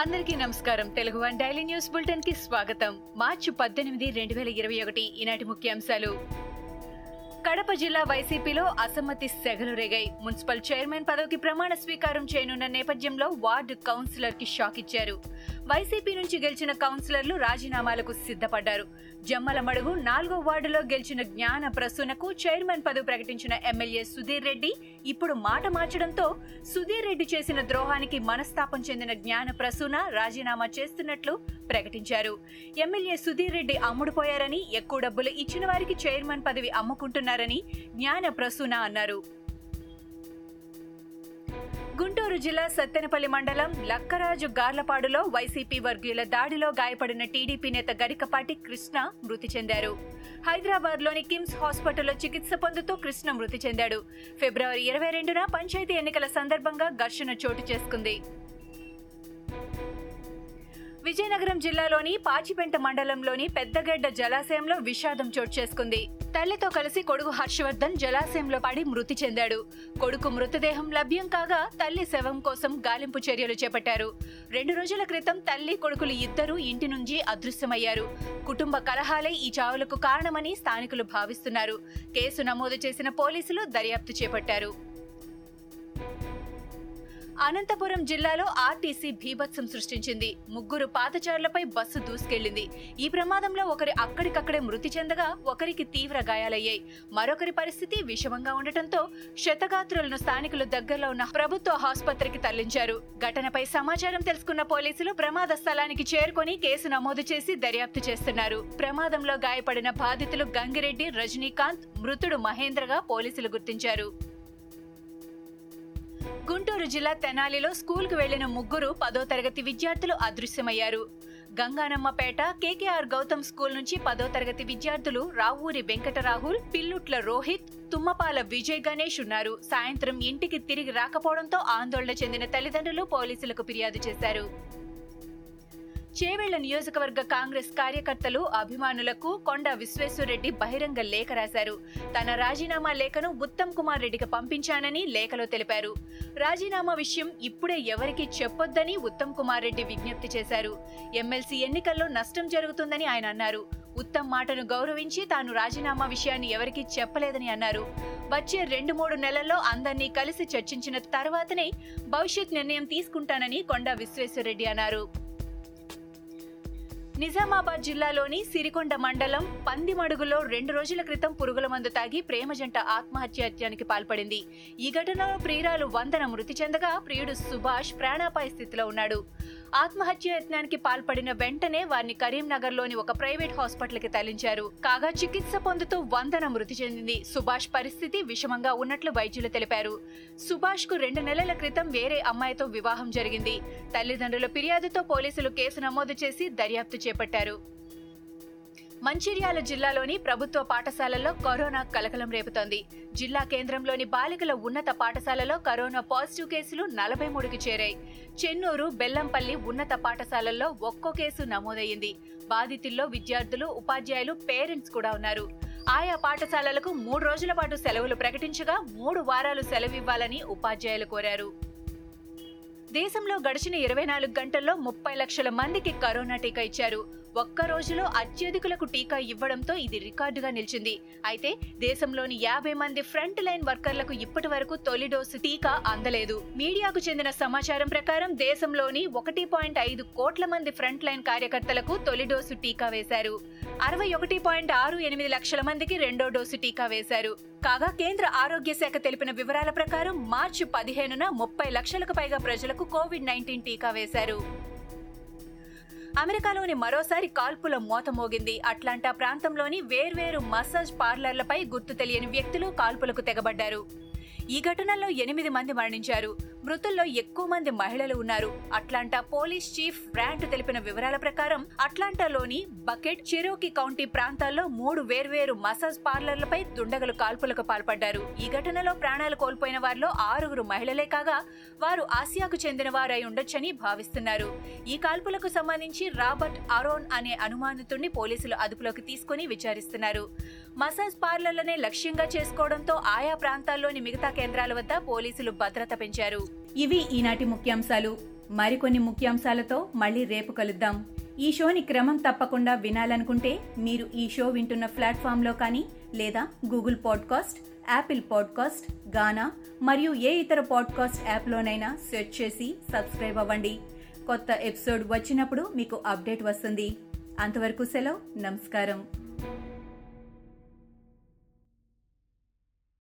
అందరికీ నమస్కారం. Telugu one daily news బులెటిన్కి స్వాగతం. మార్చి పద్దెనిమిది రెండు వేల ఇరవై ఒకటి ఈనాటి ముఖ్యాంశాలు. కడప జిల్లా వైసీపీలో అసమ్మతి సెగలు రేగాయి. మున్సిపల్ చైర్మన్ పదవికి ప్రమాణ స్వీకారం చేయనున్న నేపథ్యంలో వార్డు కౌన్సిలర్కి షాక్ ఇచ్చారు వైసీపీ నుంచి గెలిచిన కౌన్సిలర్లు రాజీనామాలకు సిద్ధపడ్డారు. జమ్మల మడుగు నాలుగో వార్డులో గెలిచిన జ్ఞాన ప్రసూనకు చైర్మన్ పదవి ప్రకటించిన ఎమ్మెల్యే సుధీర్ రెడ్డి ఇప్పుడు మాట మార్చడంతో సుధీర్ రెడ్డి చేసిన ద్రోహానికి మనస్తాపం చెందిన జ్ఞాన ప్రసూన రాజీనామా చేస్తున్నట్లు ప్రకటించారు. ఎమ్మెల్యే సుధీర్ రెడ్డి అమ్ముడుపోయారని ఎక్కువ డబ్బులు ఇచ్చిన వారికి చైర్మన్ పదవి అమ్ముకుంటున్నారని జ్ఞాన ప్రసూన అన్నారు. గుంటూరు జిల్లా సత్తెనపల్లి మండలం లక్కరాజు గార్లపాడులో వైసీపీ వర్గీయుల దాడిలో గాయపడిన టీడీపీ నేత గరికపాటి కృష్ణ మృతి చెందారు. హైదరాబాద్లోని కిమ్స్ హాస్పిటల్లో చికిత్స పొందుతూ కృష్ణ మృతి చెందాడు. ఫిబ్రవరి ఇరవై రెండున పంచాయతీ ఎన్నికల సందర్భంగా ఘర్షణ చోటు చేసుకుంది. విజయనగరం జిల్లాలోని పాచిపెంట మండలంలోని పెద్దగడ్డ జలాశయంలో విషాదం చోటు చేసుకుంది. తల్లితో కలిసి కొడుకు హర్షవర్ధన్ జలాశయంలో పడి మృతి చెందాడు. కొడుకు మృతదేహం లభ్యం కాగా తల్లి శవం కోసం గాలింపు చర్యలు చేపట్టారు. రెండు రోజుల క్రితం తల్లి కొడుకులు ఇద్దరూ ఇంటి నుంచి అదృశ్యమయ్యారు. కుటుంబ కలహాలే ఈ చావులకు కారణమని స్థానికులు భావిస్తున్నారు. కేసు నమోదు చేసిన పోలీసులు దర్యాప్తు చేపట్టారు. అనంతపురం జిల్లాలో ఆర్టీసీ భీభత్సం సృష్టించింది. ముగ్గురు పాదచారులపై బస్సు దూసుకెళ్ళింది ఈ ప్రమాదంలో ఒకరి అక్కడికక్కడే మృతి చెందగా ఒకరికి తీవ్ర గాయాలయ్యాయి. మరొకరి పరిస్థితి విషమంగా ఉండటంతో క్షతగాత్రులను స్థానికులు దగ్గరలో ఉన్న ప్రభుత్వ ఆసుపత్రికి తరలించారు. ఘటనపై సమాచారం తెలుసుకున్న పోలీసులు ప్రమాద స్థలానికి చేరుకొని కేసు నమోదు చేసి దర్యాప్తు చేస్తున్నారు. ప్రమాదంలో గాయపడిన బాధితులు గంగిరెడ్డి రజనీకాంత్ మృతుడు మహేంద్రగా పోలీసులు గుర్తించారు. గుంటూరు జిల్లా తెనాలిలో స్కూల్కు వెళ్ళిన ముగ్గురు పదో తరగతి విద్యార్థులు అదృశ్యమయ్యారు. గంగానమ్మపేట కేకేఆర్ గౌతమ్ స్కూల్ నుంచి పదో తరగతి విద్యార్థులు రావూరి వెంకట రాహుల్ పిల్లుట్ల రోహిత్ తుమ్మపాల విజయ్ గణేష్ ఉన్నారు. సాయంత్రం ఇంటికి తిరిగి రాకపోవడంతో ఆందోళన చెందిన తల్లిదండ్రులు పోలీసులకు ఫిర్యాదు చేశారు. చేవెళ్ళ నియోజకవర్గ కాంగ్రెస్ కార్యకర్తలు అభిమానులకు కొండ విశ్వేశ్వరరెడ్డి బహిరంగ లేఖ రాశారు. తన రాజీనామా లేఖను ఉత్తమ్ కుమార్ రెడ్డికి పంపించానని లేఖలో తెలిపారు. రాజీనామా విషయం ఇప్పుడే ఎవరికీ చెప్పొద్దని ఉత్తమ్ కుమార్ రెడ్డి విజ్ఞప్తి చేశారు. ఎమ్మెల్సీ ఎన్నికల్లో నష్టం జరుగుతుందని ఆయన అన్నారు. ఉత్తమ్ మాటను గౌరవించి తాను రాజీనామా విషయాన్ని ఎవరికీ చెప్పలేదని అన్నారు. వచ్చే రెండు మూడు నెలల్లో అందరినీ కలిసి చర్చించిన తర్వాతనే భవిష్యత్ నిర్ణయం తీసుకుంటానని కొండ విశ్వేశ్వరరెడ్డి అన్నారు. నిజామాబాద్ జిల్లాలోని సిరికొండ మండలం పందిమడుగులో రెండు రోజుల క్రితం పురుగుల మందు తాగి ప్రేమ జంట ఆత్మహత్యానికి పాల్పడింది. ఈ ఘటనలో ప్రియురాలు వందన మృతి చెందగా ప్రియుడు సుభాష్ ప్రాణాపాయ స్థితిలో ఉన్నాడు. ఆత్మహత్య యత్నానికి పాల్పడిన వెంటనే వారిని కరీంనగర్లోని ఒక ప్రైవేట్ హాస్పిటల్కి తరలించారు. కాగా చికిత్స పొందుతూ వందన మృతి చెందింది. సుభాష్ పరిస్థితి విషమంగా ఉన్నట్లు వైద్యులు తెలిపారు. సుభాష్కు రెండు నెలల క్రితం వేరే అమ్మాయితో వివాహం జరిగింది. తల్లిదండ్రుల ఫిర్యాదుతో పోలీసులు కేసు నమోదు చేసి దర్యాప్తు చేపట్టారు. మంచిర్యాల జిల్లాలోని ప్రభుత్వ పాఠశాలల్లో కరోనా కలకలం రేపుతోంది. జిల్లా కేంద్రంలోని బాలికల ఉన్నత పాఠశాలలో కరోనా పాజిటివ్ కేసులు నలభై మూడుకి చేరాయి. చెన్నూరు బెల్లంపల్లి ఉన్నత పాఠశాలల్లో ఒక్కో కేసు నమోదయ్యింది. బాధితుల్లో విద్యార్థులు ఉపాధ్యాయులు పేరెంట్స్ కూడా ఉన్నారు. ఆయా పాఠశాలలకు మూడు రోజుల పాటు సెలవులు ప్రకటించగా మూడు వారాలు సెలవివ్వాలని ఉపాధ్యాయులు కోరారు. దేశంలో గడిచిన ఇరవై నాలుగు గంటల్లో ముప్పై లక్షల మందికి కరోనా టీకా ఇచ్చారు. ఒక్క రోజులో అత్యధికులకు టీకా ఇవ్వడంతో ఇది రికార్డుగా నిలిచింది. అయితే దేశంలోని యాభై మంది ఫ్రంట్ లైన్ వర్కర్లకు ఇప్పటి వరకు తొలి డోసు టీకా అందలేదు. మీడియాకు చెందిన సమాచారం ప్రకారం దేశంలోని ఒకటి పాయింట్ ఐదు కోట్ల మంది ఫ్రంట్ లైన్ కార్యకర్తలకు తొలి డోసు టీకా వేశారు. అరవై ఒకటి పాయింట్ ఆరు ఎనిమిది లక్షల మందికి రెండో డోసు టీకా వేశారు. కాగా కేంద్ర ఆరోగ్య శాఖ తెలిపిన వివరాల ప్రకారం మార్చి పదిహేనున ముప్పై లక్షలకు పైగా ప్రజలకు కోవిడ్ నైన్టీన్ టీకా వేశారు. అమెరికాలోని మరోసారి కాల్పుల మోత మోగింది. అట్లాంటా ప్రాంతంలోని వేర్వేరు మసాజ్ పార్లర్లపై గుర్తు తెలియని వ్యక్తులు కాల్పులకు తెగబడ్డారు. ఈ ఘటనలో ఎనిమిది మంది మరణించారు. మృతుల్లో ఎక్కువ మంది మహిళలు ఉన్నారు. అట్లాంటా పోలీస్ చీఫ్ బ్రాంట్ తెలిపిన వివరాల ప్రకారం అట్లాంటాలోని బకెట్ చెరోకి కౌంటీ ప్రాంతాల్లో మూడు వేర్వేరు మసాజ్ పార్లర్లపై దుండగలు కాల్పులకు పాల్పడ్డారు. ఈ ఘటనలో ప్రాణాలు కోల్పోయిన వారిలో ఆరుగురు మహిళలే కాగా వారు ఆసియాకు చెందిన వారై ఉండొచ్చని భావిస్తున్నారు. ఈ కాల్పులకు సంబంధించి రాబర్ట్ అరోన్ అనే అనుమానితుడిని పోలీసులు అదుపులోకి తీసుకుని విచారిస్తున్నారు. మసాజ్ పార్లర్లనే లక్ష్యంగా చేసుకోవడంతో ఆయా ప్రాంతాల్లోని మిగతా కేంద్రాల వద్ద పోలీసులు భద్రత పెంచారు. ఇవి ఈనాటి ముఖ్యాంశాలు. మరికొన్ని ముఖ్యాంశాలతో మళ్ళీ రేపు కలుద్దాం. ఈ షోని క్రమం తప్పకుండా వినాలనుకుంటే మీరు ఈ షో వింటున్న ప్లాట్ఫామ్లో కానీ లేదా Google podcast Apple podcast Gaana మరియు ఏ ఇతర పాడ్కాస్ట్ యాప్లోనైనా సెర్చ్ చేసి సబ్స్క్రైబ్ అవ్వండి. కొత్త ఎపిసోడ్ వచ్చినప్పుడు మీకు అప్డేట్ వస్తుంది. అంతవరకు సెలవు. నమస్కారం.